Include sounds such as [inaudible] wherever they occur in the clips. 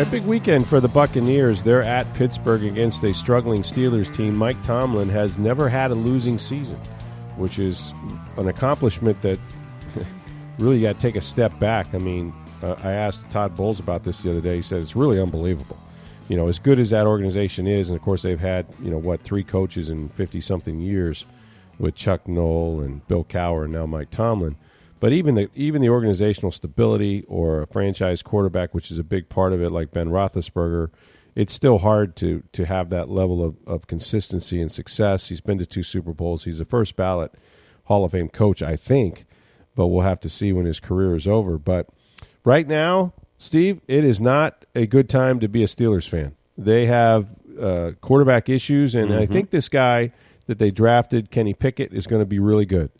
A big weekend for the Buccaneers. They're at Pittsburgh against a struggling Steelers team. Mike Tomlin has never had a losing season, which is an accomplishment that [laughs] really got to take a step back. I mean, uh, I asked Todd Bowles about this the other day. He said it's really unbelievable. You know, as good as that organization is, and of course they've had you know what three coaches in fifty something years with Chuck Noll and Bill Cowher and now Mike Tomlin. But even the even the organizational stability or a franchise quarterback, which is a big part of it, like Ben Roethlisberger, it's still hard to to have that level of, of consistency and success. He's been to two Super Bowls. He's a first ballot Hall of Fame coach, I think but we'll have to see when his career is over. But right now, Steve, it is not a good time to be a Steelers fan. They have uh, quarterback issues, and mm-hmm. I think this guy that they drafted, Kenny Pickett, is going to be really good.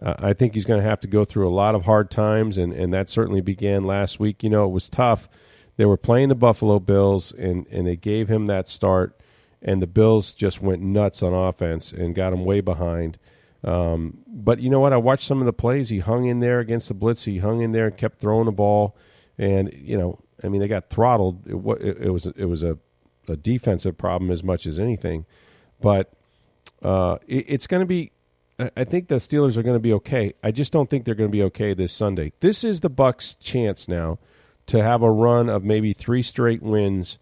Uh, I think he's going to have to go through a lot of hard times, and, and that certainly began last week. You know, it was tough. They were playing the Buffalo Bills, and, and they gave him that start, and the Bills just went nuts on offense and got him way behind. Um, but you know what? I watched some of the plays. He hung in there against the blitz. He hung in there and kept throwing the ball. And you know, I mean, they got throttled. It, it, it was it was a, a defensive problem as much as anything. But uh, it, it's going to be. I think the Steelers are going to be okay. I just don't think they're going to be okay this Sunday. This is the Bucks' chance now to have a run of maybe three straight wins.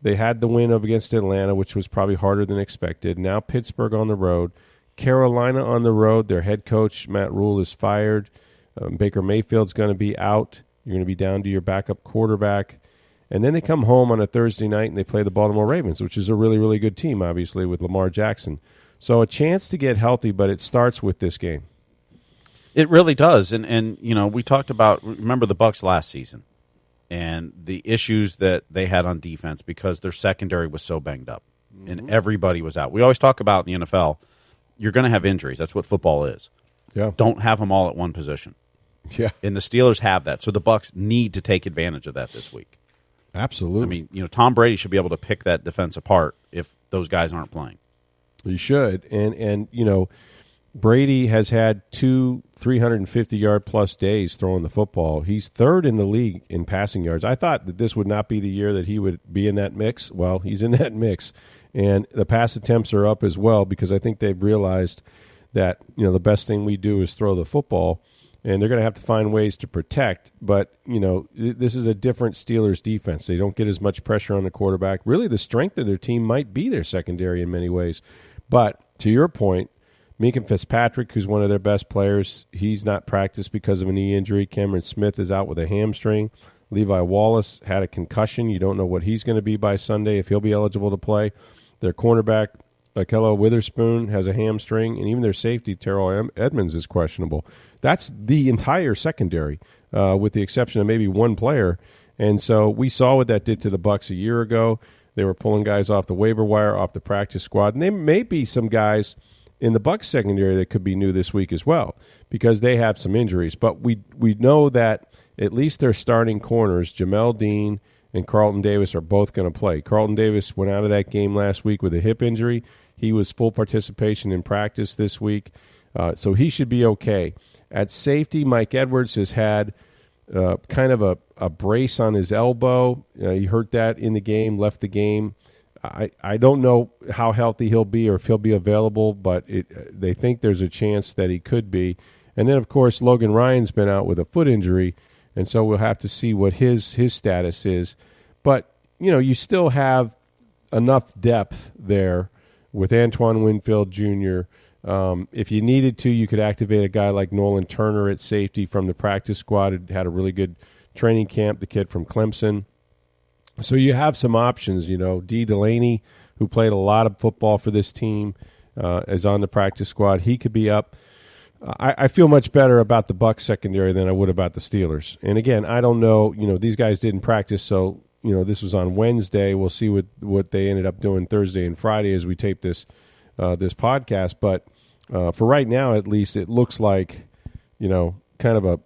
They had the win of against Atlanta, which was probably harder than expected. Now Pittsburgh on the road. Carolina on the road. Their head coach, Matt Rhule is fired. Um, Baker Mayfield's going to be out. You're going to be down to your backup quarterback. And then they come home on a Thursday night and they play the Baltimore Ravens, which is a really, really good team, obviously, with Lamar Jackson. So a chance to get healthy, but it starts with this game. It really does. And, and you know, we talked about, remember the Bucks last season and the issues that they had on defense because their secondary was so banged up mm-hmm. and everybody was out. We always talk about in the NFL – you're going to have injuries. That's what football is. Yeah. Don't have them all at one position. Yeah. And the Steelers have that. So the Bucks need to take advantage of that this week. Absolutely. I mean, you know, Tom Brady should be able to pick that defense apart if those guys aren't playing. He should. And and you know, Brady has had two 350 yard plus days throwing the football. He's third in the league in passing yards. I thought that this would not be the year that he would be in that mix. Well, he's in [laughs] that mix and the pass attempts are up as well because I think they've realized that you know the best thing we do is throw the football, and they're going to have to find ways to protect. But you know this is a different Steelers defense. They don't get as much pressure on the quarterback. Really, the strength of their team might be their secondary in many ways. But to your point, Minkah Fitzpatrick, who's one of their best players, he's not practiced because of a knee injury. Cameron Smith is out with a hamstring. Levi Wallace had a concussion. You don't know what he's going to be by Sunday if he'll be eligible to play. Their cornerback, Ahkello Witherspoon, has a hamstring, and even their safety, Terrell Edmunds, is questionable. That's the entire secondary, uh, with the exception of maybe one player. And so we saw what that did to the Bucks a year ago. They were pulling guys off the waiver wire, off the practice squad, and there may be some guys in the Bucks secondary that could be new this week as well because they have some injuries. But we we know that at least their starting corners, Jamel Dean and Carlton Davis are both going to play. Carlton Davis went out of that game last week with a hip injury. He was full participation in practice this week, uh, so he should be okay. At safety, Mike Edwards has had uh, kind of a, a brace on his elbow. Uh, he hurt that in the game, left the game. I, I don't know how healthy he'll be or if he'll be available, but it, they think there's a chance that he could be. And then, of course, Logan Ryan's been out with a foot injury and so we'll have to see what his his status is. But you know, you still have enough depth there with Antoine Winfield Jr. Um, if you needed to, you could activate a guy like Nolan Turner at safety from the practice squad. It had a really good training camp. The kid from Clemson. So you have some options. You know, Dee Delaney, who played a lot of football for this team, uh, is on the practice squad. He could be up. I, I feel much better about the Bucks secondary than I would about the Steelers. And again, I don't know. You know, these guys didn't practice, so you know this was on Wednesday. We'll see what what they ended up doing Thursday and Friday as we tape this uh, this podcast. But uh, for right now, at least, it looks like you know kind of a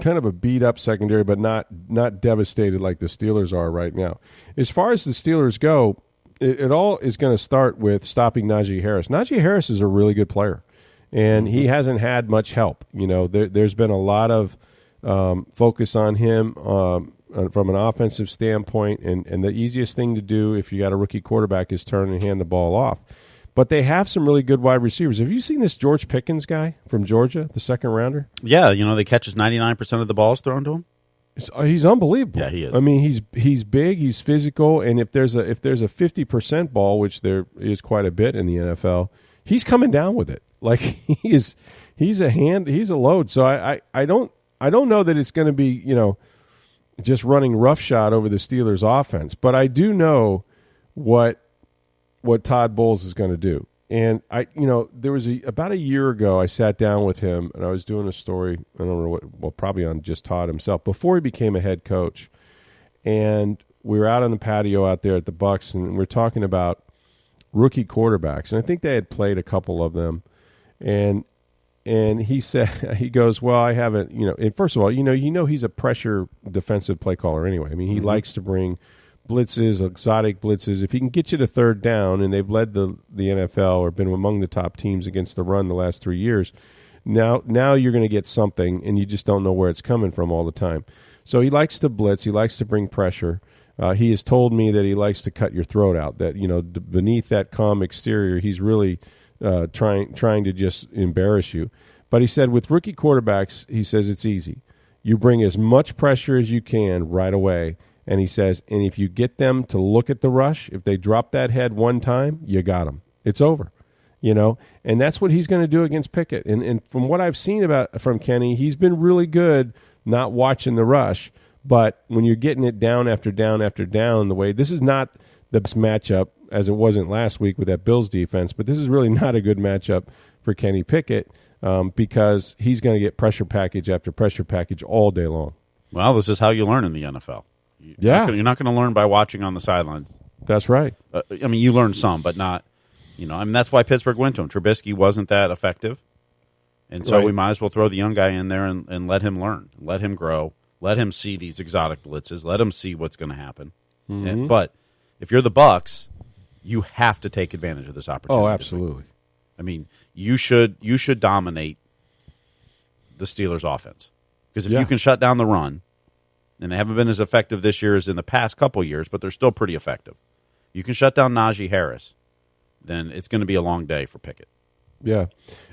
kind of a beat up secondary, but not not devastated like the Steelers are right now. As far as the Steelers go, it, it all is going to start with stopping Najee Harris. Najee Harris is a really good player and he hasn't had much help. You know, there, has been a lot of um, focus on him um, uh, from an offensive standpoint, and, and the easiest thing to do if you got a rookie quarterback is turn and hand the ball off. But they have some really good wide receivers. Have you seen this George Pickens guy from Georgia, the second rounder? Yeah, you know they catches ninety nine percent of the balls thrown to him. Uh, he's unbelievable. Yeah, he is. I mean, he's he's big, he's physical, and if there's a if there's a fifty percent ball, which there is quite a bit in the NFL, he's coming down with it. [laughs] Like he's he's a hand he's a load. So I, I, I don't I don't know that it's going to be you know just running roughshod over the Steelers offense, but I do know what what Todd Bowles is going to do. And I, you know, there was a about a year ago, I sat down with him and I was doing a story. I don't know what, well, probably on just Todd himself before he became a head coach. And we were out on the patio out there at the Bucks, and we are talking about rookie quarterbacks, and I think they had played a couple of them and and he said [laughs] he goes, well, I haven't, you know. And first of all, you know, you know, he's a pressure defensive play caller anyway. I mean, he mm-hmm. likes to bring blitzes, exotic blitzes. If he can get you to third down, and they've led the the NFL or been among the top teams against the run the last three years, now now you're going to get something, and you just don't know where it's coming from all the time. So he likes to blitz. He likes to bring pressure. Uh, he has told me that he likes to cut your throat out. That you know, d- beneath that calm exterior, he's really uh, trying trying to just embarrass you. But he said with rookie quarterbacks, he says it's easy. You bring as much pressure as you can right away. And he says, and if you get them to look at the rush, if they drop that head one time, you got them. It's over, you know. And that's what he's going to do against Pickett. And and from what I've seen about from Kenny, he's been really good not watching the rush. But when you're getting it down after down after down, the way this is not the best matchup as it wasn't last week with that Bills defense. But this is really [laughs] not a good matchup for Kenny Pickett um, because he's going to get pressure package after pressure package all day long. Well, this is how you learn in the NFL. Yeah, you're not going to learn by watching on the sidelines. That's right. Uh, I mean, you learn some, but not. You know, I mean that's why Pittsburgh went to him. Trubisky wasn't that effective, and so right. we might as well throw the young guy in there and, and let him learn, let him grow, let him see these exotic blitzes, let him see what's going to happen. Mm-hmm. And, but if you're the Bucks, you have to take advantage of this opportunity. Oh, absolutely. I mean, you should you should dominate the Steelers' offense because if yeah. you can shut down the run, and they haven't been as effective this year as in the past couple years, but they're still pretty effective. You can shut down Najee Harris, then it's going to be a long day for Pickett. Yeah,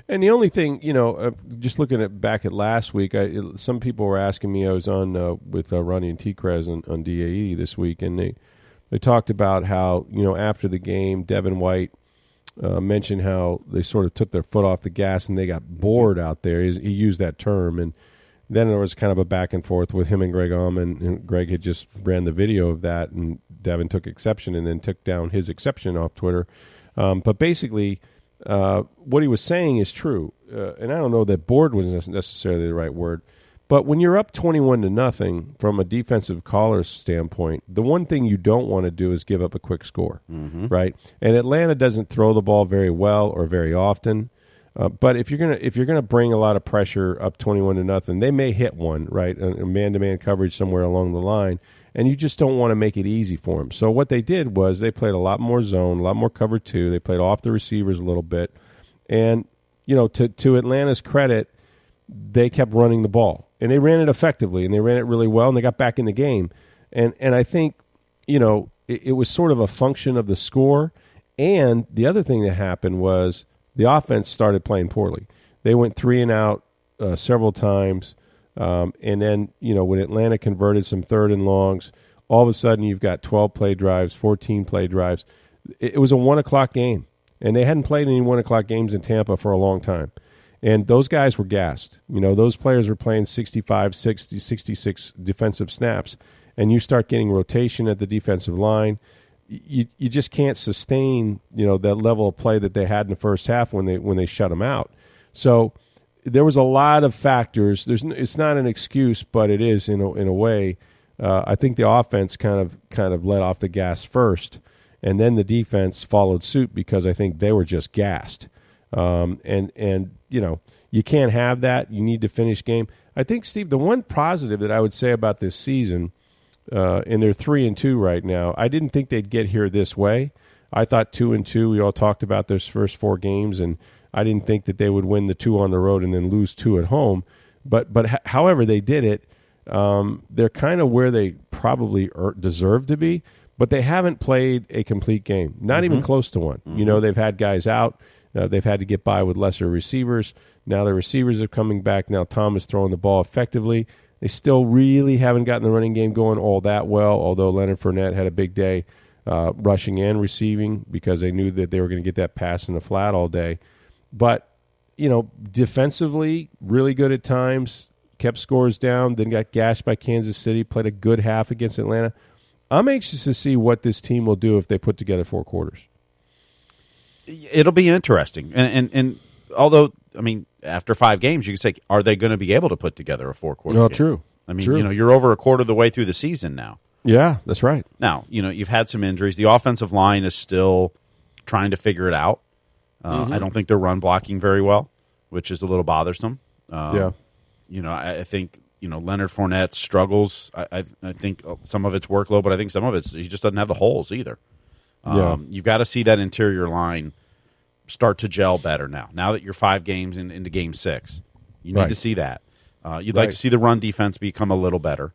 and the only thing you know, uh, just looking at back at last week, I, it, some people were asking me. I was on uh, with uh, Ronnie and T. Krez on, on DAE this week, and they they talked about how you know after the game, Devin White uh, mentioned how they sort of took their foot off the gas and they got bored out there. He, he used that term, and then there was kind of a back and forth with him and Greg Auman, and Greg had just ran the video of that, and Devin took exception and then took down his exception off Twitter. Um, but basically, uh, what he was saying is true, uh, and I don't know that bored was necessarily the right word but when you're up 21 to nothing from a defensive caller standpoint, the one thing you don't want to do is give up a quick score, mm-hmm. right? And Atlanta doesn't throw the ball very well or very often. Uh, but if you're gonna if you're gonna bring a lot of pressure up 21 to nothing, they may hit one, right? A man to man coverage somewhere along the line, and you just don't want to make it easy for them. So what they did was they played a lot more zone, a lot more cover two. They played off the receivers a little bit, and you know to to Atlanta's credit, they kept running the ball and they ran it effectively and they ran it really well and they got back in the game. And and I think you know it, it was sort of a function of the score. And the other thing that happened was the offense started playing poorly. They went three and out uh, several times, um, and then you know when Atlanta converted some third and longs, all of a sudden you've got twelve play drives, fourteen play drives. It, it was a one o'clock game, and they hadn't played any one o'clock games in Tampa for a long time. And those guys were gassed. You know, those players were playing 65, 60, 66 defensive snaps. And you start getting rotation at the defensive line. You, you just can't sustain, you know, that level of play that they had in the first half when they when they shut them out. So there was a lot of factors. There's it's not an excuse, but it is in a, in a way. Uh, I think the offense kind of kind of let off the gas first, and then the defense followed suit because I think they were just gassed. Um, and and you know you can't have that. You need to finish game. I think Steve, the one positive that I would say about this season, uh, and they're three and two right now. I didn't think they'd get here this way. I thought two and two. We all talked about those first four games, and I didn't think that they would win the two on the road and then lose two at home. But but h- however they did it, um, they're kind of where they probably er- deserve to be. But they haven't played a complete game, not even close to one. You know, they've had guys out. Uh, they've had to get by with lesser receivers. Now the receivers are coming back. Now Tom is throwing the ball effectively. They still really haven't gotten the running game going all that well, although Leonard Fournette had a big day uh, rushing and receiving because they knew that they were going to get that pass in the flat all day. But, you know, defensively, really good at times, kept scores down, then got gashed by Kansas City, played a good half against Atlanta. I'm anxious to see what this team will do if they put together four quarters. It'll be interesting, and and, and although I mean, after five games, you can say, are they going to be able to put together a four quarter? No, game? true. I mean, True. you know, you're over a quarter of the way through the season now. Yeah, that's right. Now, you know, you've had some injuries. The offensive line is still trying to figure it out. Uh, Mm-hmm. I don't think they're run blocking very well, which is a little bothersome. Um, yeah. You know, I, I think you know Leonard Fournette struggles. I, I, I think some of it's workload, but I think some of it's he just doesn't have the holes either. Um, Yeah. You've got to see that interior line start to gel better now. Now that you're five games in, into game six, you need Right. to see that. Uh, you'd like to see the run defense become a little better,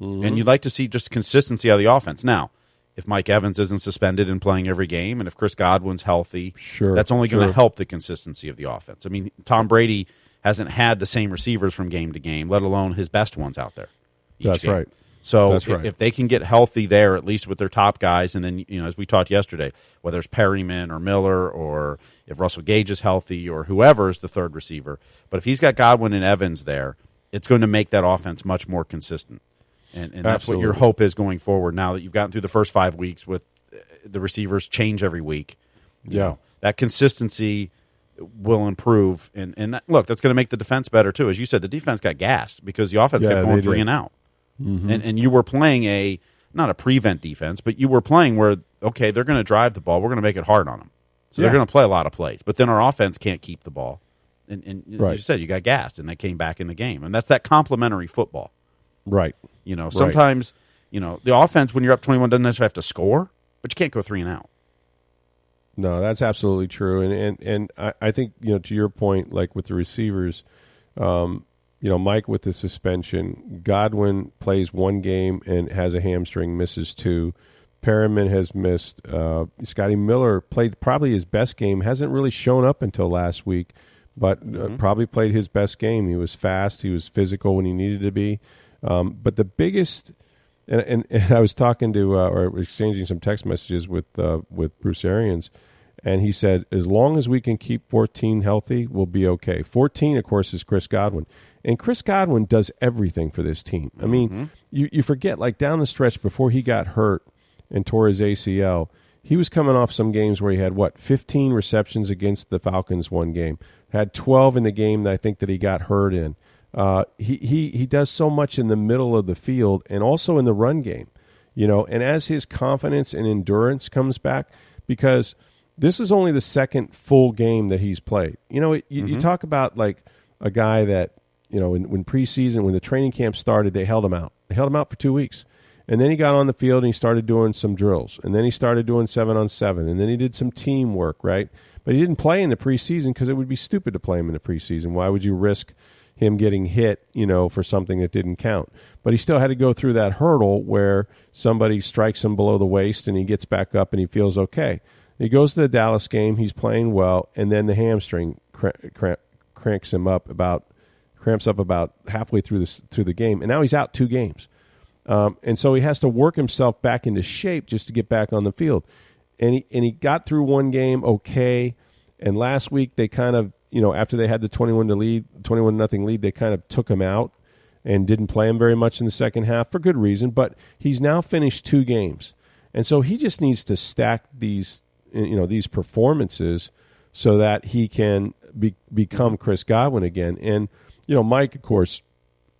Mm-hmm. and you'd like to see just consistency of the offense. Now, if Mike Evans isn't suspended and playing every game, and if Chris Godwin's healthy, Sure, that's only going to help the consistency of the offense. I mean, Tom Brady hasn't had the same receivers from game to game, let alone his best ones out there. That's game. right. So right. if they can get healthy there, at least with their top guys, and then you know, as we talked yesterday, whether it's Perriman or Miller, or if Russell Gage is healthy, or whoever is the third receiver, but if he's got Godwin and Evans there, it's going to make that offense much more consistent, and, and that's what your hope is going forward. Now that you've gotten through the first five weeks with uh, the receivers change every week, Yeah. know, that consistency will improve, and and that, look, that's going to make the defense better too. As you said, the defense got gassed because the offense Yeah, kept going three did. and out and and you were playing a not a prevent defense, but you were playing where okay, they're going to drive the ball, we're going to make it hard on them, so they're going to play a lot of plays. But then our offense can't keep the ball, and, and Right. you said you got gassed, and they came back in the game, and that's that complementary football. Right. You know, sometimes you know the offense when you're up twenty one doesn't necessarily have to score, but you can't go three and out. No, that's absolutely true, and and and I, I think you know to your point, like with the receivers, um, you know, Mike with the suspension, Godwin plays one game and has a hamstring, misses two. Perriman has missed. Uh, Scotty Miller played probably his best game, hasn't really shown up until last week, but uh, probably played his best game. He was fast, he was physical when he needed to be. Um, but the biggest and, and, [laughs] and I was talking to uh, or exchanging some text messages with uh, with Bruce Arians, and he said, as long as we can keep 14 healthy, we'll be okay. 14, of course, is Chris Godwin, and Chris Godwin does everything for this team. I mean, you you forget like down the stretch before he got hurt and tore his ACL, he was coming off some games where he had what 15 receptions against the Falcons one game, had 12 in the game that I think that he got hurt in. Uh, he, he he does so much in the middle of the field and also in the run game, you know. And as his confidence and endurance comes back, because this is only the second full game that he's played. You know, you, you talk about like a guy that you know when, when preseason when the training camp started, they held him out. They held him out for two weeks, and then he got on the field and he started doing some drills, and then he started doing seven on seven, and then he did some teamwork, right? But he didn't play in the preseason because it would be stupid to play him in the preseason. Why would you risk? him getting hit, you know, for something that didn't count. But he still had to go through that hurdle where somebody strikes him below the waist and he gets back up and he feels okay. He goes to the Dallas game, he's playing well, and then the hamstring cra- cra- cranks him up about cramps up about halfway through this through the game, and now he's out two games. Um, and so he has to work himself back into shape just to get back on the field. And he and he got through one game okay, and last week they kind of you know after they had the twenty one to lead twenty one nothing lead they kind of took him out and didn't play him very much in the second half for good reason. But he's now finished two games, and so he just needs to stack these you know these performances so that he can be, become Chris Godwin again. And you know, Mike, of course,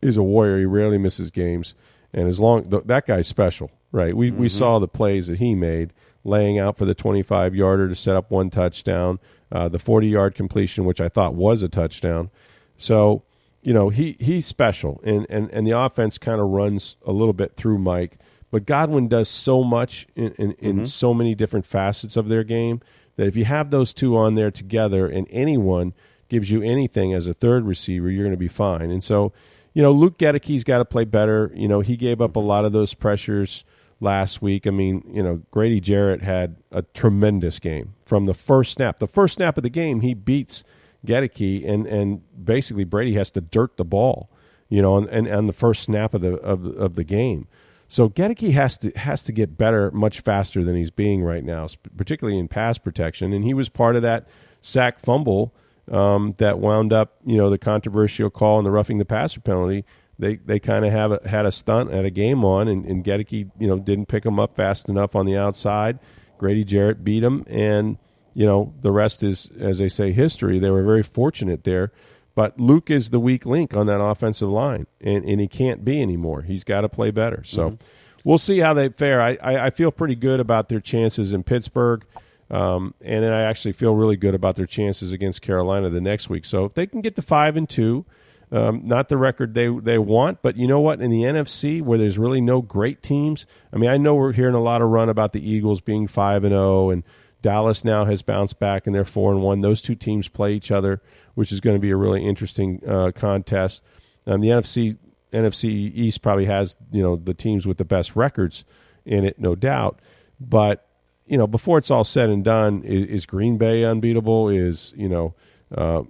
is a warrior. He rarely misses games, and as long that guy's special, right? We mm-hmm. we saw the plays that he made, laying out for the 25 yarder to set up one touchdown, uh, the 40 yard completion, which I thought was a touchdown. So you know he he's special, and and and the offense kind of runs a little bit through Mike. But Godwin does so much in, in, in mm-hmm. so many different facets of their game that if you have those two on there together and anyone gives you anything as a third receiver, you're going to be fine. And so, you know, Luke Goedeke's got to play better. You know, he gave up a lot of those pressures last week. I mean, you know, Grady Jarrett had a tremendous game from the first snap. The first snap of the game, he beats Goedeke, and and basically Brady has to dirt the ball, you know, and, and on the first snap of the of, of the game. So Goedeke has to has to get better much faster than he's being right now, particularly in pass protection. And he was part of that sack fumble um, that wound up, you know, the controversial call and the roughing the passer penalty. They they kind of have a, had a stunt at a game on, and, and you know, didn't pick him up fast enough on the outside. Grady Jarrett beat him, and you know the rest is, as they say, history. They were very fortunate there but Luke is the weak link on that offensive line, and, and he can't be anymore. He's got to play better. So mm-hmm. we'll see how they fare. I, I, I, feel pretty good about their chances in Pittsburgh. Um, and then I actually feel really good about their chances against Carolina the next week. So if they can get to five and two, um, not the record they they want, but you know what? In the NFC, where there's really no great teams, I mean, I know we're hearing a lot of run about the Eagles being five and zero, oh, and Dallas now has bounced back and they're four and one. Those two teams play each other which is going to be a really interesting uh, contest. Um, the NFC NFC East probably has you know the teams with the best records in it, no doubt. But you know, before it's all said and done, is, is Green Bay unbeatable? Is you know, uh,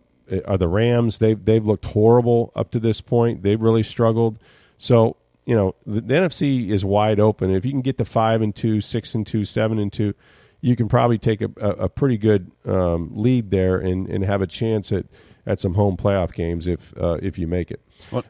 are the Rams? They've they've looked horrible up to this point. They've really struggled. So you know, the, the NFC is wide open. If you can get to five and two, six and two, seven and two, you can probably take a, a, a pretty good um, lead there and, and have a chance at, at some home playoff games if uh, if you make it.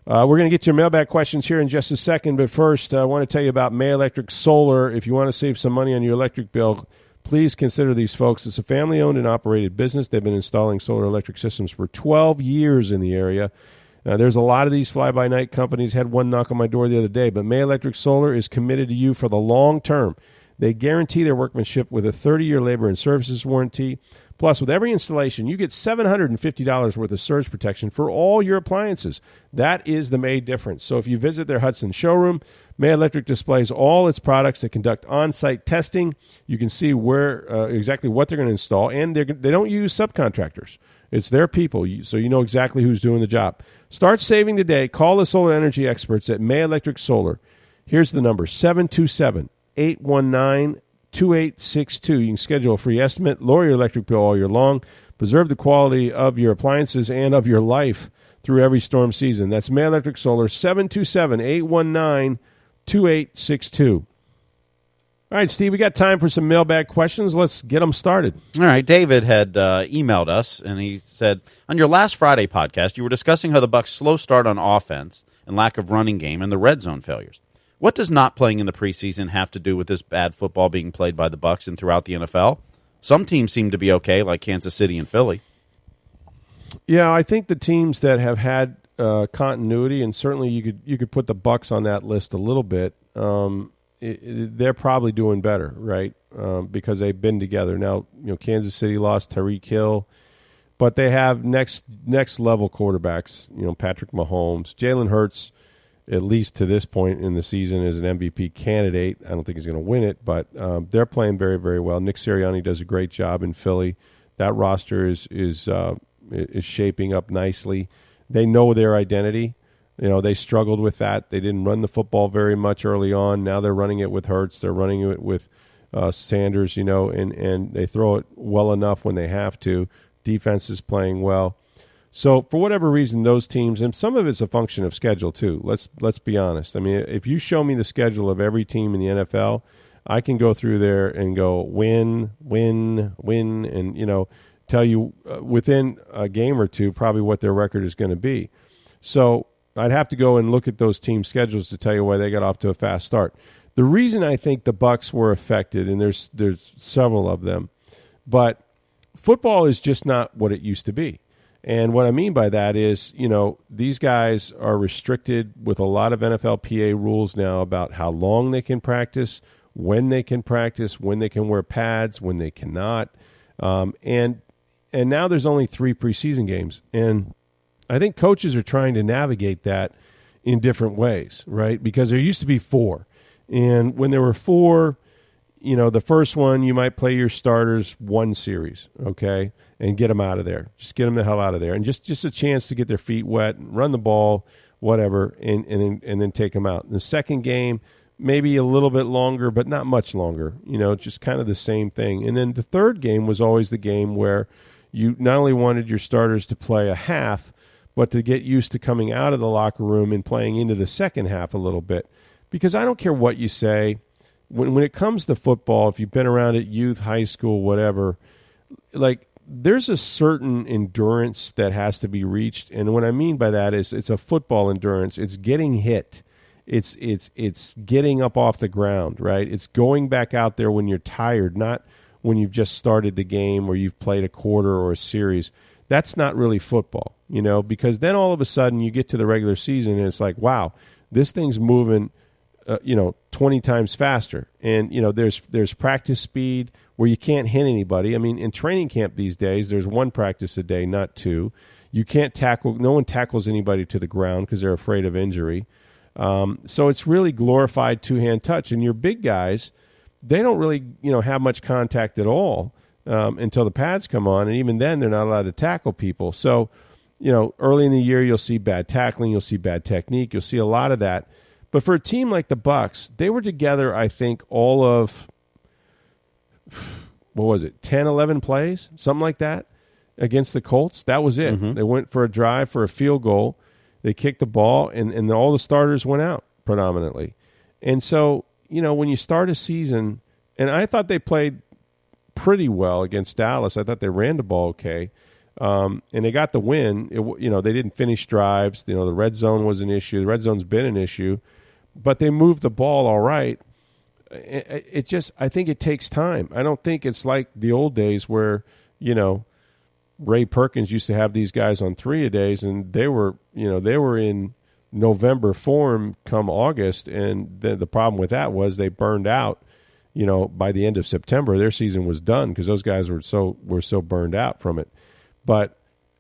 Uh, we're going to get to your mailbag questions here in just a second, but first I want to tell you about May Electric Solar. If you want to save some money on your electric bill, please consider these folks. It's a family owned and operated business. They've been installing solar electric systems for 12 years in the area. Uh, there's a lot of these fly by night companies. Had one knock on my door the other day, but May Electric Solar is committed to you for the long term. They guarantee their workmanship with a 30 year labor and services warranty. Plus, with every installation, you get $750 worth of surge protection for all your appliances. That is the May difference. So if you visit their Hudson showroom, May Electric displays all its products that conduct on site testing. You can see where uh, exactly what they're going to install, and they don't use subcontractors. It's their people, so you know exactly who's doing the job. Start saving today. Call the solar energy experts at May Electric Solar. Here's the number 727 819 2862. You can schedule a free estimate, lower your electric bill all year long, preserve the quality of your appliances and of your life through every storm season. That's May Electric Solar, 727 819 2862. All right, Steve, we got time for some mailbag questions. Let's get them started. All right, David had uh, emailed us, and he said, on your last Friday podcast, you were discussing how the Bucks' slow start on offense and lack of running game and the red zone failures. What does not playing in the preseason have to do with this bad football being played by the Bucks and throughout the NFL? Some teams seem to be okay, like Kansas City and Philly. Yeah, I think the teams that have had uh, continuity, and certainly you could you could put the Bucks on that list a little bit. Um, it, it, they're probably doing better, right? Um, because they've been together. Now, you know, Kansas City lost Tyreek Hill, but they have next next level quarterbacks. You know, Patrick Mahomes, Jalen Hurts at least to this point in the season, is an MVP candidate. I don't think he's going to win it, but um, they're playing very, very well. Nick Sirianni does a great job in Philly. That roster is is uh, is shaping up nicely. They know their identity. You know, they struggled with that. They didn't run the football very much early on. Now they're running it with Hurts. They're running it with uh, Sanders. You know, and and they throw it well enough when they have to. Defense is playing well. So for whatever reason, those teams, and some of it's a function of schedule too. Let's let's be honest. I mean, if you show me the schedule of every team in the NFL, I can go through there and go win, win, win, and you know tell you uh, within a game or two probably what their record is going to be. So I'd have to go and look at those team schedules to tell you why they got off to a fast start. The reason I think the Bucks were affected, and there's there's several of them, but football is just not what it used to be. And what I mean by that is, you know, these guys are restricted with a lot of NFLPA rules now about how long they can practice, when they can practice, when they can wear pads, when they cannot. Um, and and now there's only three preseason games, and I think coaches are trying to navigate that in different ways, right? Because there used to be four, and when there were four, you know, the first one you might play your starters one series, okay, and get them out of there. Just get them the hell out of there, and just just a chance to get their feet wet, run the ball, whatever, and and and then take them out. In the second game, maybe a little bit longer, but not much longer. You know, just kind of the same thing. And then the third game was always the game where you not only wanted your starters to play a half, but to get used to coming out of the locker room and playing into the second half a little bit. Because I don't care what you say, when when it comes to football, if you've been around it, youth, high school, whatever, like there's a certain endurance that has to be reached, and what I mean by that is it's a football endurance. It's getting hit. It's it's it's getting up off the ground, right? It's going back out there when you're tired, not when you've just started the game or you've played a quarter or a series. That's not really football, you know, because then all of a sudden you get to the regular season and it's like, wow, this thing's moving uh, you know 20 times faster and you know there's there's practice speed where you can't hit anybody. I mean in training camp these days there's one practice a day not two. You can't tackle no one tackles anybody to the ground because they're afraid of injury. Um, so it's really glorified two-hand touch. And your big guys they don't really you know have much contact at all um, until the pads come on. And even then they're not allowed to tackle people. So you know early in the year you'll see bad tackling you'll see bad technique you'll see a lot of that. But for a team like the Bucks, they were together, I think, all of what was it, 10, 11 plays, something like that, against the Colts. That was it. Mhm. They went for a drive for a field goal. They kicked the ball, and, and all the starters went out predominantly. And so, you know, when you start a season, and I thought they played pretty well against Dallas. I thought they ran the ball okay. Um, and they got the win. It, you know, they didn't finish drives. You know, the red zone was an issue. The red zone's been an issue, but they moved the ball all right. It, it just, I think it takes time. I don't think it's like the old days where, you know, Ray Perkins used to have these guys on three a days, and they were, you know, they were in November form come August, and the the problem with that was they burned out. You know, by the end of September, their season was done because those guys were so were so burned out from it. But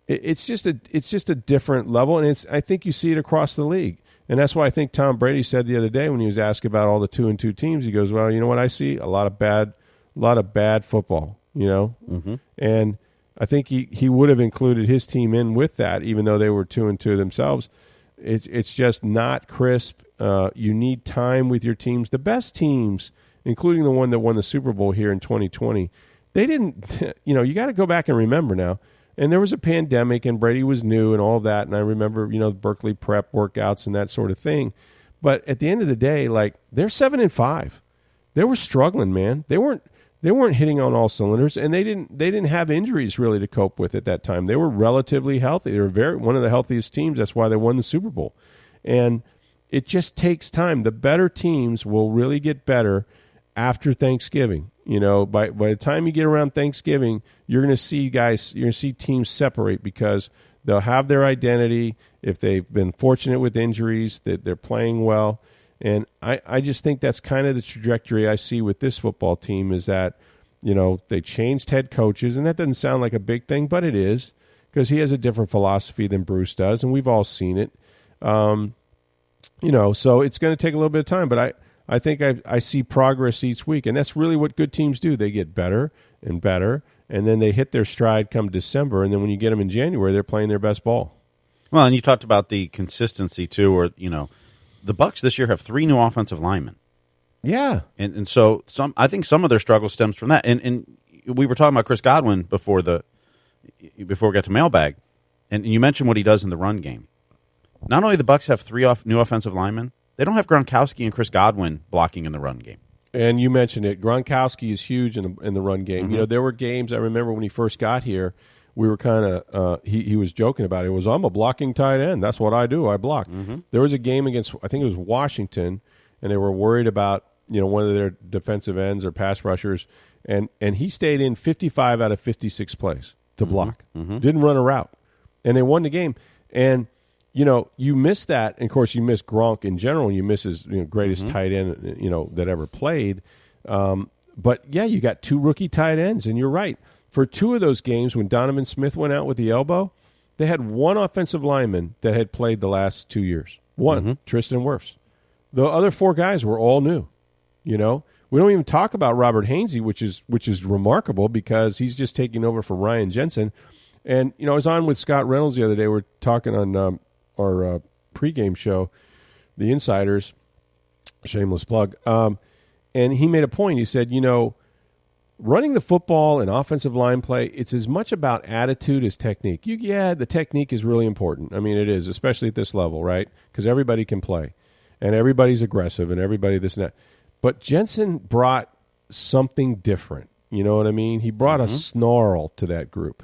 it, it's just a it's just a different level, and it's I think you see it across the league, and that's why I think Tom Brady said the other day when he was asked about all the two and two teams, he goes, "Well, you know what I see a lot of bad, a lot of bad football, you know," Mhm. and I think he, he would have included his team in with that, even though they were two and two themselves. It's it's just not crisp. Uh, you need time with your teams. The best teams, including the one that won the Super Bowl here in 2020, they didn't. [laughs] You know, you got to go back and remember now. And there was a pandemic, and Brady was new, and all that. And I remember, you know, Berkeley prep workouts and that sort of thing. But at the end of the day, like they're seven and five. They were struggling, man. They weren't they weren't hitting on all cylinders, and they didn't they didn't have injuries really to cope with at that time. They were relatively healthy. They were very one of the healthiest teams. That's why they won the Super Bowl. And it just takes time. The better teams will really get better after Thanksgiving. You know, by by the time you get around Thanksgiving, you're going to see guys, you're going to see teams separate because they'll have their identity. If they've been fortunate with injuries, that they're playing well. And I, I just think that's kind of the trajectory I see with this football team is that, you know, they changed head coaches, and that doesn't sound like a big thing, but it is because he has a different philosophy than Bruce does, and we've all seen it. Um, you know, so it's going to take a little bit of time, but I, I think I, I see progress each week, and that's really what good teams do. They get better and better, and then they hit their stride come December, and then when you get them in January, they're playing their best ball. Well, and you talked about the consistency too, or you know, the Bucks this year have three new offensive linemen, Yeah, and and so some. I think some of their struggle stems from that. And and we were talking about Chris Godwin before the before we got to mailbag, and you mentioned what he does in the run game. Not only the Bucks have three off new offensive linemen, they don't have Gronkowski and Chris Godwin blocking in the run game. and you mentioned it. Gronkowski is huge in the in the run game. You mm-hmm. know, there were games I remember when he first got here. We were kind of uh, he he was joking about it. It was I'm a blocking tight end. That's what I do. I block. Mm-hmm. There was a game against I think it was Washington, and they were worried about you know one of their defensive ends or pass rushers and and he stayed in 55 out of 56 plays to mm-hmm. block. Didn't run a route, and they won the game. And you know, you miss that. And of course, you miss Gronk in general. You miss his you know, greatest tight end you know that ever played. Um, but yeah, you got two rookie tight ends, and you're right. For two of those games, when Donovan Smith went out with the elbow, they had one offensive lineman that had played the last two years. One, Tristan Wirfs. The other four guys were all new. You know, we don't even talk about Robert Hainsey, which is which is remarkable because he's just taking over for Ryan Jensen. And you know, I was on with Scott Reynolds the other day. We're talking on um, our uh, pregame show, the Insiders. Shameless plug. Um, and he made a point. He said, you know, running the football and offensive line play, it's as much about attitude as technique. You, yeah, the technique is really important. I mean, it is, especially at this level, right? Because everybody can play, and everybody's aggressive, and everybody this and that. But Jensen brought something different. You know what I mean? He brought a snarl to that group,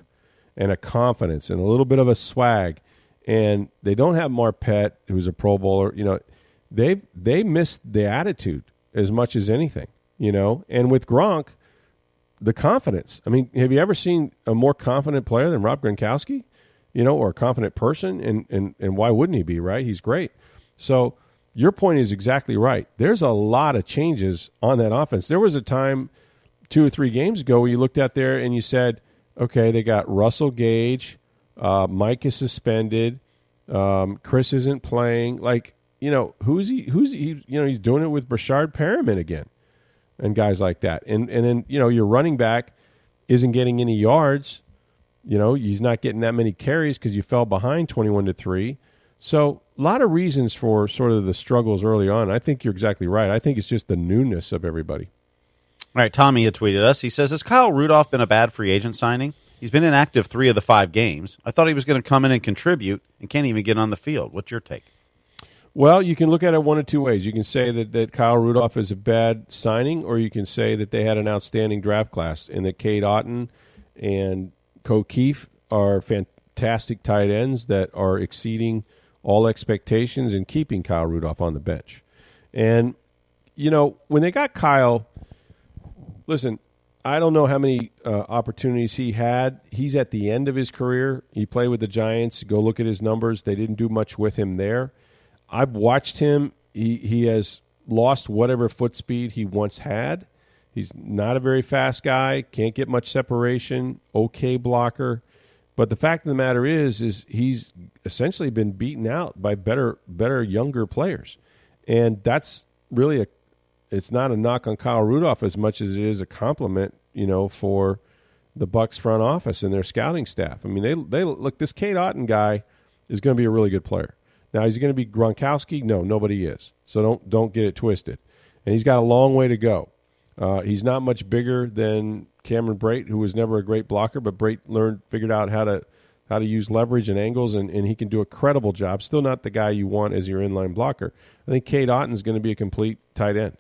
and a confidence, and a little bit of a swag. And they don't have Marpet, who's a Pro Bowler. You know, they they missed the attitude as much as anything. You know, and with Gronk, the confidence. I mean, have you ever seen a more confident player than Rob Gronkowski? You know, or a confident person, and and and why wouldn't he be? Right? He's great. So your point is exactly right. There's a lot of changes on that offense. There was a time two or three games ago where you looked at there and you said, okay, they got Russell Gage, uh, Mike is suspended, um, Chris isn't playing. Like, you know, who's he? Who's he? You know, he's doing it with Breshad Perriman again, and guys like that. And and then you know, your running back isn't getting any yards. You know, he's not getting that many carries because you fell behind twenty-one to three. So a lot of reasons for sort of the struggles early on. I think you're exactly right. I think it's just the newness of everybody. All right, Tommy had tweeted us. He says, Has Kyle Rudolph been a bad free agent signing? He's been inactive three of the five games. I thought he was going to come in and contribute and can't even get on the field. What's your take? Well, you can look at it one of two ways. You can say that, that Kyle Rudolph is a bad signing, or you can say that they had an outstanding draft class and that Cade Otton and Ko Kieft are fantastic tight ends that are exceeding all expectations and keeping Kyle Rudolph on the bench. And, you know, when they got Kyle, listen, I don't know how many uh, opportunities he had. He's at the end of his career. He played with the Giants. Go look at his numbers. They didn't do much with him there. I've watched him. He he has lost whatever foot speed he once had. He's not a very fast guy. Can't get much separation. Okay blocker. But the fact of the matter is, is he's essentially been beaten out by better, better younger players, and that's really a. It's not a knock on Kyle Rudolph as much as it is a compliment, you know, for the Bucks front office and their scouting staff. I mean, they they look this Cade Otton guy is going to be a really good player. Now, is he going to be Gronkowski? No, nobody is. So don't don't get it twisted. And he's got a long way to go. Uh, he's not much bigger than Cameron Brate, who was never a great blocker, but Brate learned figured out how to how to use leverage and angles, and, and he can do a credible job. Still not the guy you want as your inline blocker. I think Cade Otton is going to be a complete tight end,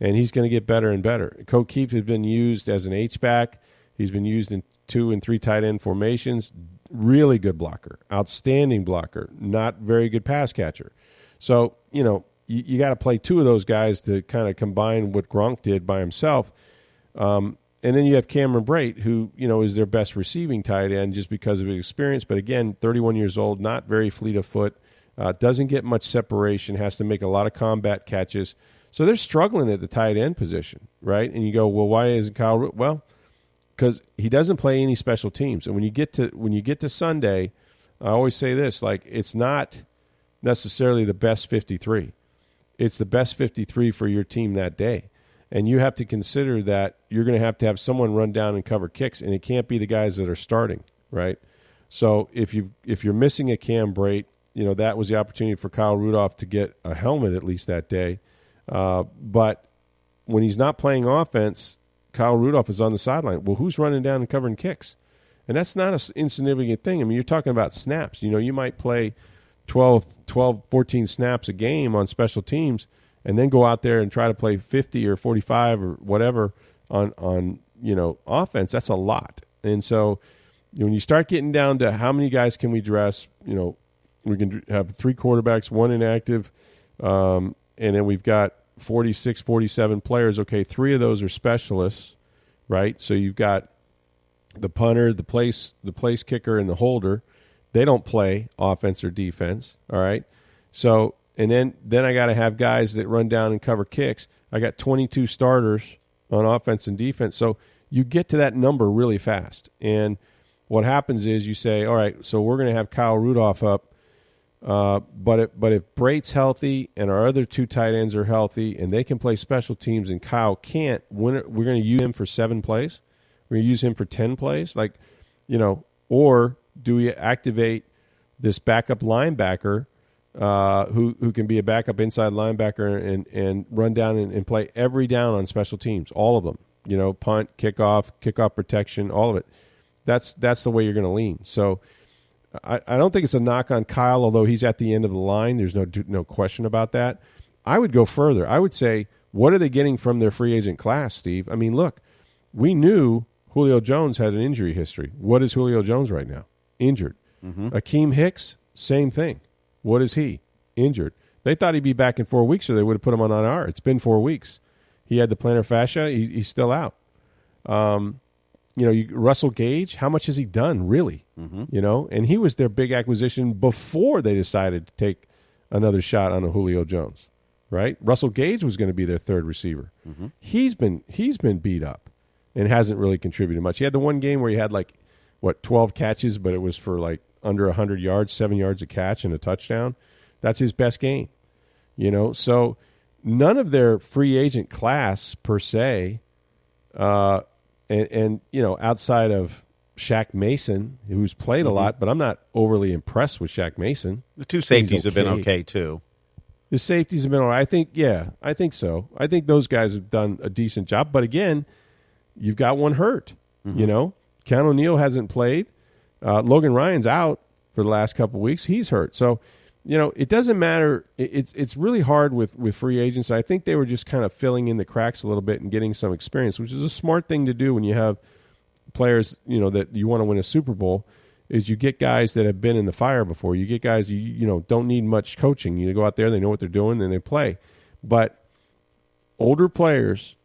and he's going to get better and better. Kieft has been used as an H back. He's been used in two and three tight end formations. Really good blocker, outstanding blocker, not very good pass catcher. So you know you, you got to play two of those guys to kind of combine what Gronk did by himself. Um, and then you have Cameron Brate, who you know is their best receiving tight end just because of his experience. But again, 31 years old, not very fleet of foot, uh, doesn't get much separation, has to make a lot of combat catches. So they're struggling at the tight end position, right? And you go, well, why isn't Kyle? Well, because he doesn't play any special teams. And when you get to when you get to Sunday, I always say this: like it's not necessarily the best 53. It's the best 53 for your team that day and you have to consider that you're going to have to have someone run down and cover kicks, and it can't be the guys that are starting, right? So if you if you're missing a Cam Brate, you know that was the opportunity for Kyle Rudolph to get a helmet at least that day. Uh, but when he's not playing offense, Kyle Rudolph is on the sideline. Well, who's running down and covering kicks? And that's not an insignificant thing. I mean, you're talking about snaps. You know, you might play 12, 12 14 snaps a game on special teams – and then go out there and try to play 50 or 45 or whatever on on you know offense that's a lot and so when you start getting down to how many guys can we dress you know we can have three quarterbacks one inactive um, and then we've got 46 47 players okay three of those are specialists right? So you've got the punter, the place, the place kicker, and the holder. They don't play offense or defense. All right. So and then then I got to have guys that run down and cover kicks. I got 22 starters on offense and defense. So you get to that number really fast. And what happens is you say, all right, so we're going to have Kyle Rudolph up. Uh, but if, but if Brate's healthy and our other two tight ends are healthy and they can play special teams and Kyle can't, we're going to use him for seven plays. We're going to use him for ten plays, like you know, or do we activate this backup linebacker uh, who who can be a backup inside linebacker and and run down and, and play every down on special teams, all of them. You know, punt, kickoff, kickoff protection, all of it. That's that's the way you're going to lean. So. I, I don't think it's a knock on Kyle, although he's at the end of the line. There's no no question about that. I would go further. I would say, what are they getting from their free agent class, Steve? I mean, look, we knew Julio Jones had an injury history. What is Julio Jones right now? Injured. Mm-hmm. Akiem Hicks, same thing. What is he? Injured. They thought he'd be back in four weeks, or they would have put him on IR. It's been four weeks. He had the plantar fascia. He, he's still out. Um, you know, you, Russell Gage. How much has he done, really? Mm-hmm. You know, and he was their big acquisition before they decided to take another shot on a Julio Jones. Right? Russell Gage was going to be their third receiver. Mm-hmm. He's been he's been beat up and hasn't really contributed much. He had the one game where he had like what twelve catches, but it was for like under hundred yards, seven yards a catch, and a touchdown. That's his best game. You know, so none of their free agent class per se, uh, and, and you know, outside of Shaq Mason, who's played mm-hmm. a lot, but I'm not overly impressed with Shaq Mason. The two safeties okay. have been okay too. The safeties have been all right. I think, yeah, I think so. I think those guys have done a decent job. But again, you've got one hurt. Mm-hmm. You know, Keanu Neal hasn't played. Uh, Logan Ryan's out for the last couple weeks. He's hurt. So, you know, it doesn't matter. It's it's really hard with with free agents. I think they were just kind of filling in the cracks a little bit and getting some experience, which is a smart thing to do when you have players, you know, that you want to win a Super Bowl. Is you get guys that have been in the fire before. You get guys you you know don't need much coaching. You go out there, they know what they're doing, and they play. But older players,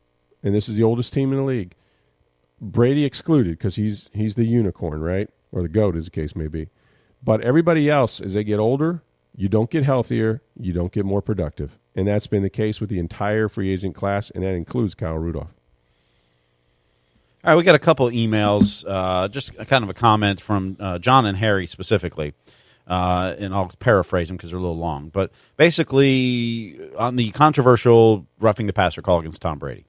and this is the oldest team in the league, Brady excluded because he's he's the unicorn, right, or the goat, as the case may be. But everybody else, as they get older, you don't get healthier, you don't get more productive, and that's been the case with the entire free agent class, and that includes Kyle Rudolph. All right, we got a couple emails, uh, just kind of a comment from uh, John and Harry specifically. Uh, and I'll paraphrase them because they're a little long. But basically, on the controversial roughing the passer call against Tom Brady,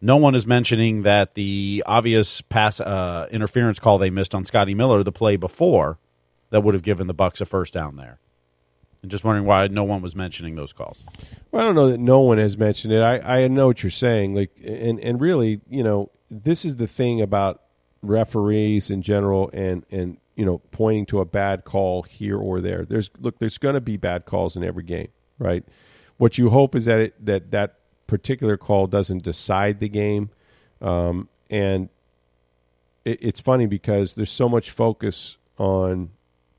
no one is mentioning that the obvious pass uh, interference call they missed on Scotty Miller the play before that would have given the Bucs a first down there. Just wondering why no one was mentioning those calls. Well, I don't know that no one has mentioned it. I, I know what you're saying. Like, and and really, you know, this is the thing about referees in general, and and you know, pointing to a bad call here or there. There's look, there's going to be bad calls in every game, right? What you hope is that it, that that particular call doesn't decide the game. Um, and it, it's funny because there's so much focus on,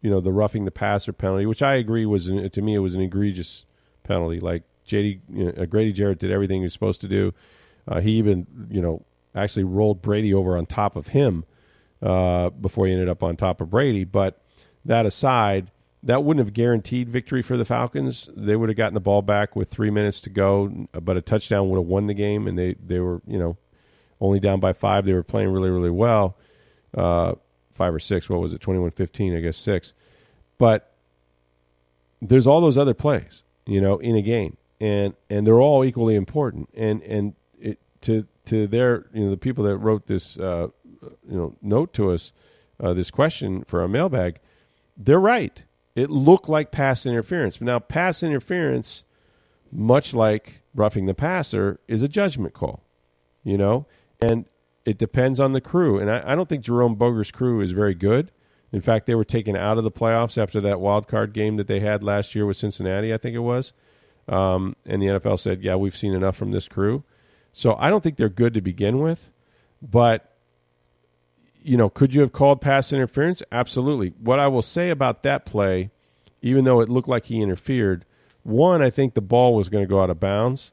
you know, the roughing the passer penalty, which I agree was an, to me it was an egregious penalty. Like JD, you know, Grady Jarrett did everything he was supposed to do. Uh, he even, you know, actually rolled Brady over on top of him uh, before he ended up on top of Brady. But that aside, that wouldn't have guaranteed victory for the Falcons. They would have gotten the ball back with three minutes to go, but a touchdown would have won the game. And they, they were, you know, only down by five. They were playing really, really well. Uh, five or six. What was it? 21 15, I guess six. But there's all those other plays, you know, in a game. And, and they're all equally important. And, and it, to, to their, you know, the people that wrote this, uh, you know, note to us, uh, this question for our mailbag, they're right it looked like pass interference. But now, pass interference, much like roughing the passer, is a judgment call, you know, and it depends on the crew. And I, I don't think Jerome Boger's crew is very good. In fact, they were taken out of the playoffs after that wild card game that they had last year with Cincinnati, I think it was. Um, and the NFL said, yeah, we've seen enough from this crew. So I don't think they're good to begin with. But you know, could you have called pass interference? Absolutely. What I will say about that play, even though it looked like he interfered, one, I think the ball was going to go out of bounds.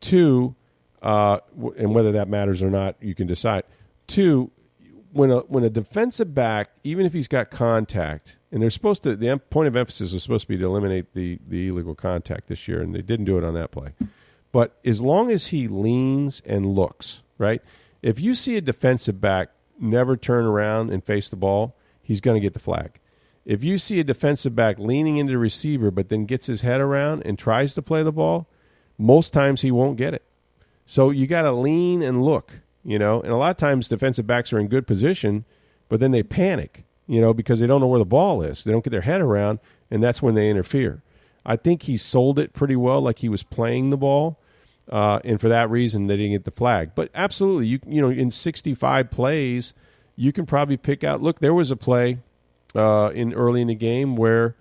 Two, uh, and whether that matters or not, you can decide. Two, when a when a defensive back, even if he's got contact, and they're supposed to, the point of emphasis is supposed to be to eliminate the the illegal contact this year, and they didn't do it on that play. But as long as he leans and looks, right? If you see a defensive back never turn around and face the ball, he's going to get the flag. If you see a defensive back leaning into the receiver but then gets his head around and tries to play the ball, most times he won't get it. So you got to lean and look, you know. And a lot of times defensive backs are in good position, but then they panic, you know, because they don't know where the ball is. They don't get their head around, and that's when they interfere. I think he sold it pretty well, like he was playing the ball, uh, and for that reason they didn't get the flag. But absolutely, you you know, in 65 plays, you can probably pick out. Look, there was a play uh, in early in the game where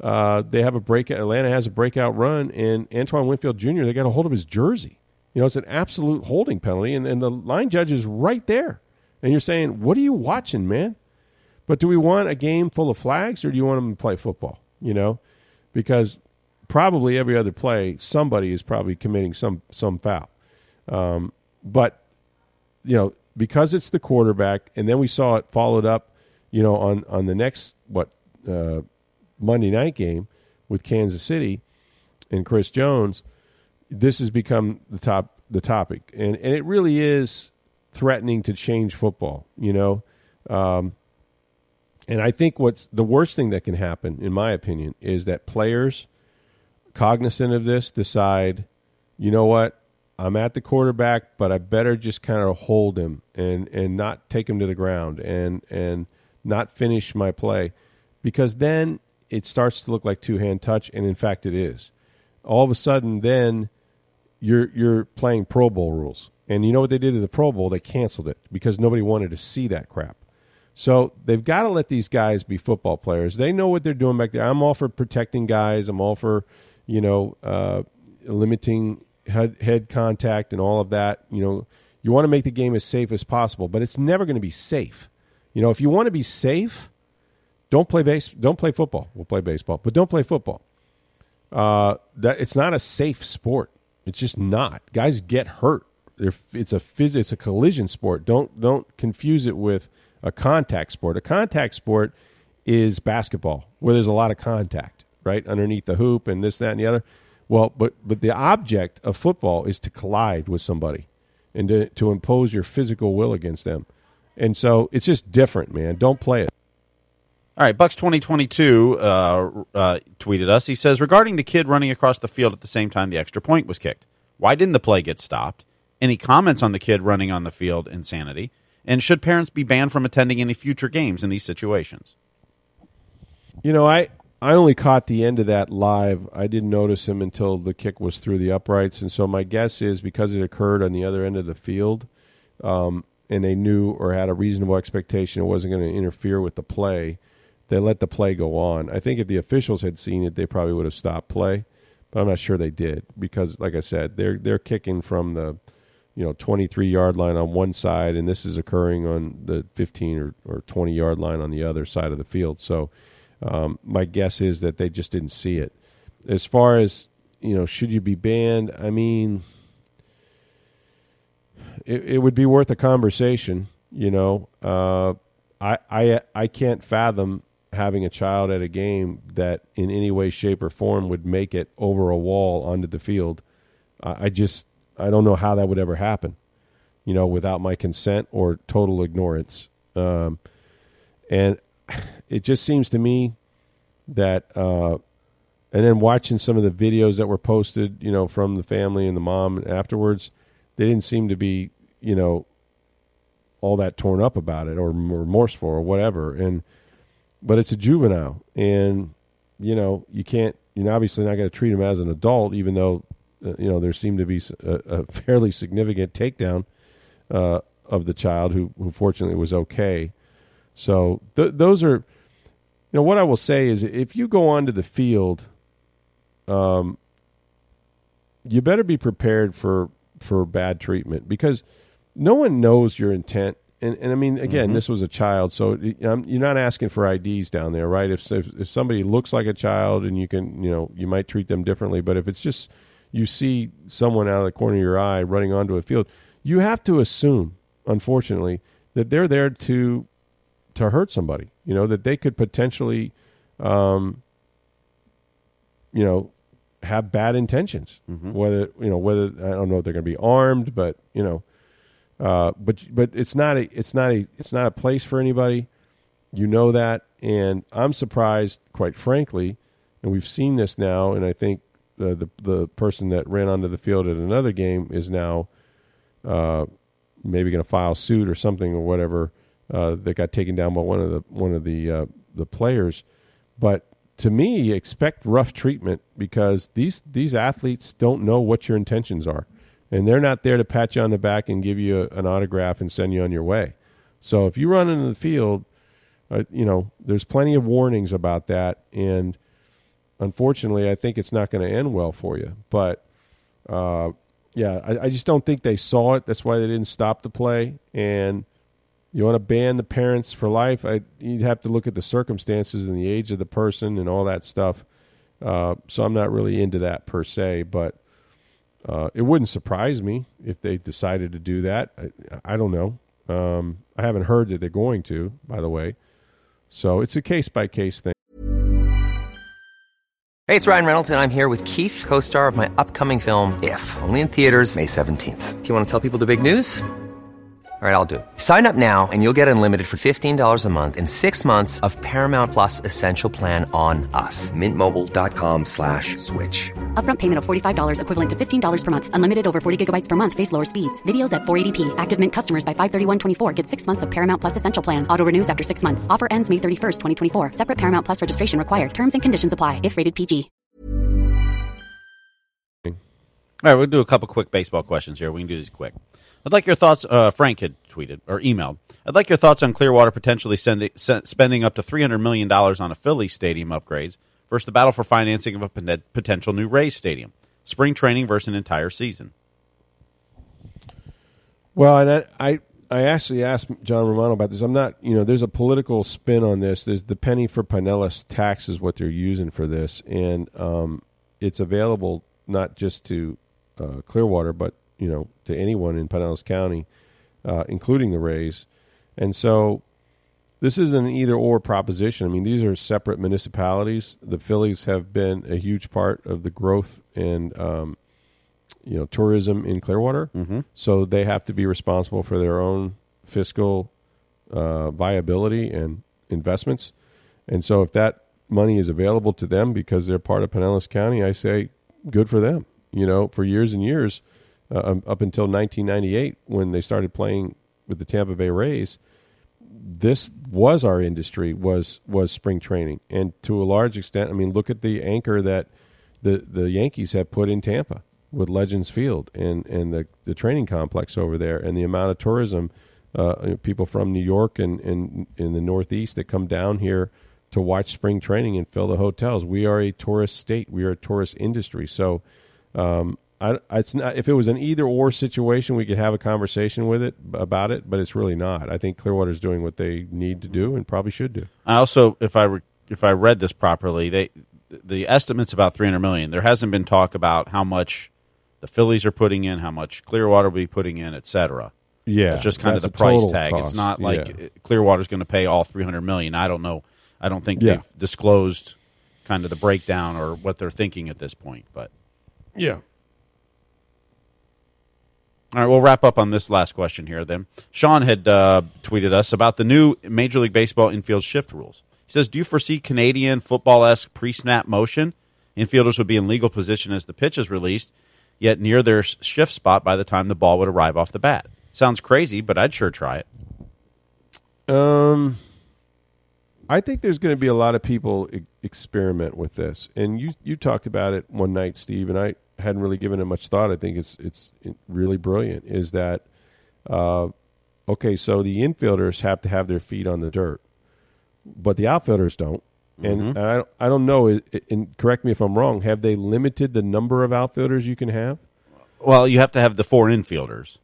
uh, they have a breakout. Atlanta has a breakout run, and Antoine Winfield Jr. They got a hold of his jersey. You know, it's an absolute holding penalty, and, and the line judge is right there. And you're saying, "What are you watching, man?" But do we want a game full of flags, or do you want them to play football? You know, because probably every other play, somebody is probably committing some some foul. Um, but you know, because it's the quarterback, and then we saw it followed up, you know, on on the next what uh, Monday night game with Kansas City and Chris Jones. This has become the top the topic, and and it really is threatening to change football. You know, um, and I think what's the worst thing that can happen, in my opinion, is that players cognizant of this decide, you know what, I'm at the quarterback, but I better just kind of hold him and and not take him to the ground and and not finish my play, because then it starts to look like two hand touch, and in fact it is. All of a sudden, then you're you're playing Pro Bowl rules, and you know what they did to the Pro Bowl? They canceled it because nobody wanted to see that crap. So they've got to let these guys be football players. They know what they're doing back there. I'm all for protecting guys. I'm all for you know uh, limiting head, head contact and all of that. You know, you want to make the game as safe as possible, but it's never going to be safe. You know, if you want to be safe, don't play base. Don't play football. We'll play baseball, but don't play football. Uh, that it's not a safe sport. It's just not. Guys get hurt. It's a phys- It's a collision sport. Don't don't confuse it with a contact sport. A contact sport is basketball, where there's a lot of contact, right underneath the hoop and this, that, and the other. Well, but but the object of football is to collide with somebody and to, to impose your physical will against them. And so it's just different, man. Don't play it. All right, Bucs twenty twenty two uh, uh, tweeted us. He says regarding the kid running across the field at the same time the extra point was kicked. Why didn't the play get stopped? Any comments on the kid running on the field? Insanity. And should parents be banned from attending any future games in these situations? You know, I I only caught the end of that live. I didn't notice him until the kick was through the uprights, and so my guess is because it occurred on the other end of the field, um, and they knew or had a reasonable expectation it wasn't going to interfere with the play, they let the play go on. I think if the officials had seen it, they probably would have stopped play, but I'm not sure they did because, like I said, they're they're kicking from the you know 23 yard line on one side, and this is occurring on the 15 or, or 20 yard line on the other side of the field. So um, my guess is that they just didn't see it. As far as you know, should you be banned? I mean, it, it would be worth a conversation. You know, uh, I I I can't fathom having a child at a game that in any way, shape, or form would make it over a wall onto the field. I, I just I don't know how that would ever happen. You know, without my consent or total ignorance. Um, and [sighs] it just seems to me that uh, and then watching some of the videos that were posted you know from the family and the mom afterwards they didn't seem to be you know all that torn up about it or remorseful or whatever and but it's a juvenile and you know you can't you're obviously not going to treat him as an adult even though uh, you know there seemed to be a, a [laughs] fairly significant takedown uh, of the child who who fortunately was okay so th- those are, you know, what I will say is if you go onto the field, um, you better be prepared for for bad treatment because no one knows your intent. And, and I mean, again, mm-hmm. this was a child, so um, you're not asking for IDs down there, right? If, if if somebody looks like a child and you can, you know, you might treat them differently. But if it's just you see someone out of the corner of your eye running onto a field, you have to assume, unfortunately, that they're there to to hurt somebody. You know that they could potentially, um, you know, have bad intentions. Mm-hmm. Whether you know whether I don't know if they're going to be armed, but you know, uh, but but it's not a it's not a it's not a place for anybody. You know that, and I'm surprised, quite frankly, and we've seen this now, and I think the the, the person that ran onto the field at another game is now uh, maybe going to file suit or something or whatever uh, that got taken down by one of the one of the uh, the players. But to me, expect rough treatment because these these athletes don't know what your intentions are, and they're not there to pat you on the back and give you a, an autograph and send you on your way. So if you run into the field, uh, you know there's plenty of warnings about that, and unfortunately, I think it's not going to end well for you. But uh, yeah, I, I, just don't think they saw it. That's why they didn't stop the play. And you want to ban the parents for life? I, you'd have to look at the circumstances and the age of the person and all that stuff. Uh, so I'm not really into that per se, but uh, it wouldn't surprise me if they decided to do that. I, I don't know. Um, I haven't heard that they're going to, by the way. So it's a case by case thing. Hey, it's Ryan Reynolds, and I'm here with Keith, co star of my upcoming film, If, only in theaters, May 17th. Do you want to tell people the big news? All right, I'll do it. Sign up now and you'll get unlimited for $15 a month in six months of Paramount Plus Essential Plan on us. Mintmobile.com slash switch. Upfront payment of $45 equivalent to $15 per month. Unlimited over 40 gigabytes per month. Face lower speeds. Videos at 480p. Active Mint customers by 531.24 get six months of Paramount Plus Essential Plan. Auto renews after six months. Offer ends May 31st, 2024. Separate Paramount Plus registration required. Terms and conditions apply if rated PG. All right, we'll do a couple quick baseball questions here. We can do these quick. I'd like your thoughts. Uh, Frank had tweeted or emailed. I'd like your thoughts on Clearwater potentially spending up to three hundred million dollars on a Philly stadium upgrades versus the battle for financing of a potential new Rays stadium, spring training versus an entire season. Well, and I, I, I actually asked John Romano about this. I'm not, you know, there's a political spin on this. There's the penny for Pinellas tax is what they're using for this, and um, it's available not just to uh, Clearwater, but you know to anyone in Pinellas County, uh, including the Rays. And so this is an either or proposition. I mean, these are separate municipalities. The Phillies have been a huge part of the growth and um, you know tourism in Clearwater. Mm-hmm. So they have to be responsible for their own fiscal uh, viability and investments. And so if that money is available to them because they're part of Pinellas County, I say good for them. You know, for years and years, uh, um, up until 1998 when they started playing with the Tampa Bay Rays, this was our industry was was spring training, and to a large extent, I mean, look at the anchor that the the Yankees have put in Tampa with Legends Field and and the the training complex over there, and the amount of tourism, uh, people from New York and and in the Northeast that come down here to watch spring training and fill the hotels. We are a tourist state. We are a tourist industry. So um, I, it's not if it was an either or situation, we could have a conversation with it about it, but it's really not. I think Clearwater's doing what they need to do and probably should do. I also, if I re, if I read this properly, they the estimate's about three hundred million. There hasn't been talk about how much the Phillies are putting in, how much Clearwater will be putting in, etc. Yeah, it's just kind of the price tag. Cost. It's not like yeah. Clearwater's going to pay all three hundred million. I don't know. I don't think yeah. they've disclosed kind of the breakdown or what they're thinking at this point, but. Yeah. All right, we'll wrap up on this last question here then. Sean had uh, tweeted us about the new Major League Baseball infield shift rules. He says, Do you foresee Canadian football esque pre snap motion? Infielders would be in legal position as the pitch is released, yet near their shift spot by the time the ball would arrive off the bat. Sounds crazy, but I'd sure try it. Um, I think there's going to be a lot of people e- experiment with this, and you you talked about it one night, Steve, and I hadn't really given it much thought. I think it's it's really brilliant. Is that uh, okay? So the infielders have to have their feet on the dirt, but the outfielders don't. And, Mhm. I I don't know. And correct me if I'm wrong. Have they limited the number of outfielders you can have? Well, you have to have the four infielders.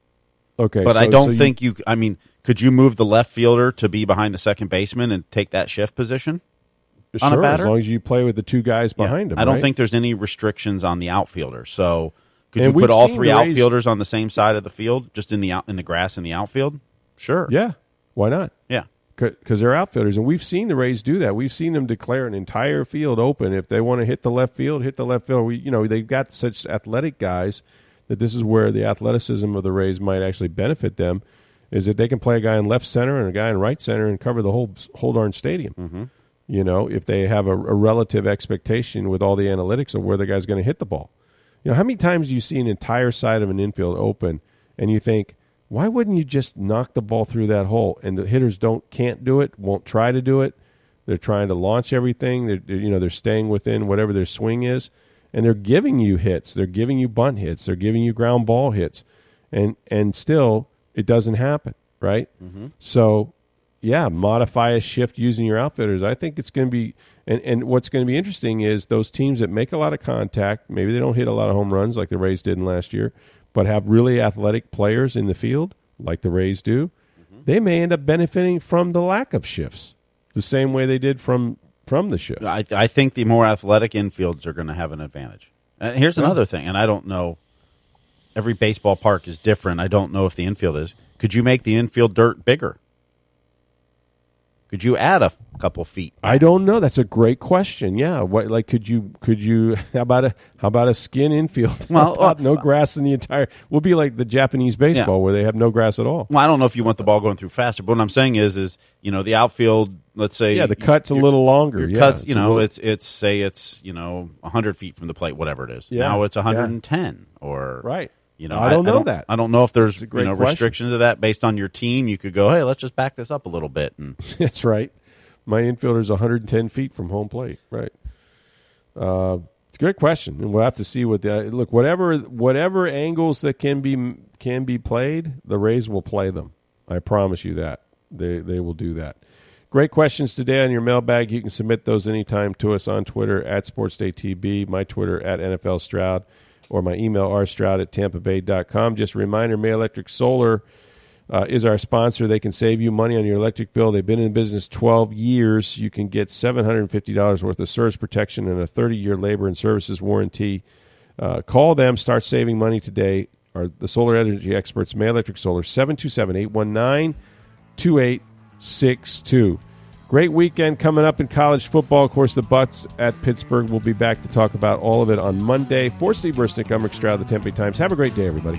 Okay, But I don't so you- think you. I mean, could you move the left fielder to be behind the second baseman and take that shift position? On sure, a batter. as long as you play with the two guys Yeah. behind him. I don't right? think there's any restrictions on the outfielder. So could And you put all three Rays- outfielders on the same side of the field, just in the out, in the grass in the outfield? Sure. Yeah, why not? Yeah. because they're outfielders, and we've seen the Rays do that. We've seen them declare an entire field open if they want to hit the left field, hit the left field. We, you know, they've got such athletic guys that this is where the athleticism of the Rays might actually benefit them. Is that they can play a guy in left center and a guy in right center and cover the whole whole darn stadium. Mm-hmm. You know, if they have a, a relative expectation with all the analytics of where the guy's going to hit the ball. You know, how many times do you see an entire side of an infield open and you think, why wouldn't you just knock the ball through that hole? And the hitters don't can't do it, won't try to do it. They're trying to launch everything. They're, you know they're staying within whatever their swing is, and they're giving you hits. They're giving you bunt hits. They're giving you ground ball hits, and and still it doesn't happen, right? Mm-hmm. So yeah, modify a shift using your outfitters. I think it's going to be, and, and what's going to be interesting is those teams that make a lot of contact, maybe they don't hit a lot of home runs like the Rays did in last year, but have really athletic players in the field like the Rays do, mm-hmm. they may end up benefiting from the lack of shifts the same way they did from from the shift. I, I think the more athletic infields are going to have an advantage. And here's another thing, and I don't know. Every baseball park is different. I don't know if the infield is. Could you make the infield dirt bigger? Could you add a f- couple feet? I don't know. That's a great question. Yeah, what like could you could you [laughs] how about a how about a skin infield? Well, about uh, no grass in the entire. We'll be like the Japanese baseball where they have no grass at all. Well, I don't know if you want the ball going through faster, but what I'm saying is, is you know, the outfield. Let's say, Yeah, the cut's a little longer. Your yeah, cuts, you know, little- it's it's say it's you know 100 feet from the plate, whatever it is. Yeah, Now it's yeah. 110 or Right. You know, I don't know that. I don't know if there's a you know restrictions of that based on your team. You could go, hey, let's just back this up a little bit, and [laughs] That's right. My infielder's 110 feet from home plate. Right. Uh, it's a great question, and we'll have to see what the look. Whatever whatever angles that can be can be played, the Rays will play them. I promise you that they they will do that. Great questions today on your mailbag. You can submit those anytime to us on Twitter at SportsDayTB, my Twitter at NFL Stroud, or my email rstroud at tampa tampabay.com. Just a reminder, May Electric Solar uh, is our sponsor. They can save you money on your electric bill. They've been in business 12 years. You can get $750 worth of surge protection and a 30 year labor and services warranty. Uh, call them. Start saving money today. Are the solar energy experts, May Electric Solar, 727 819 2862. Great weekend coming up in college football. Of course, the Bucs at Pittsburgh. We'll be back to talk about all of it on Monday. For Steve Bursnick, I'm Rick Stroud, the Tampa Bay Times. Have a great day, everybody.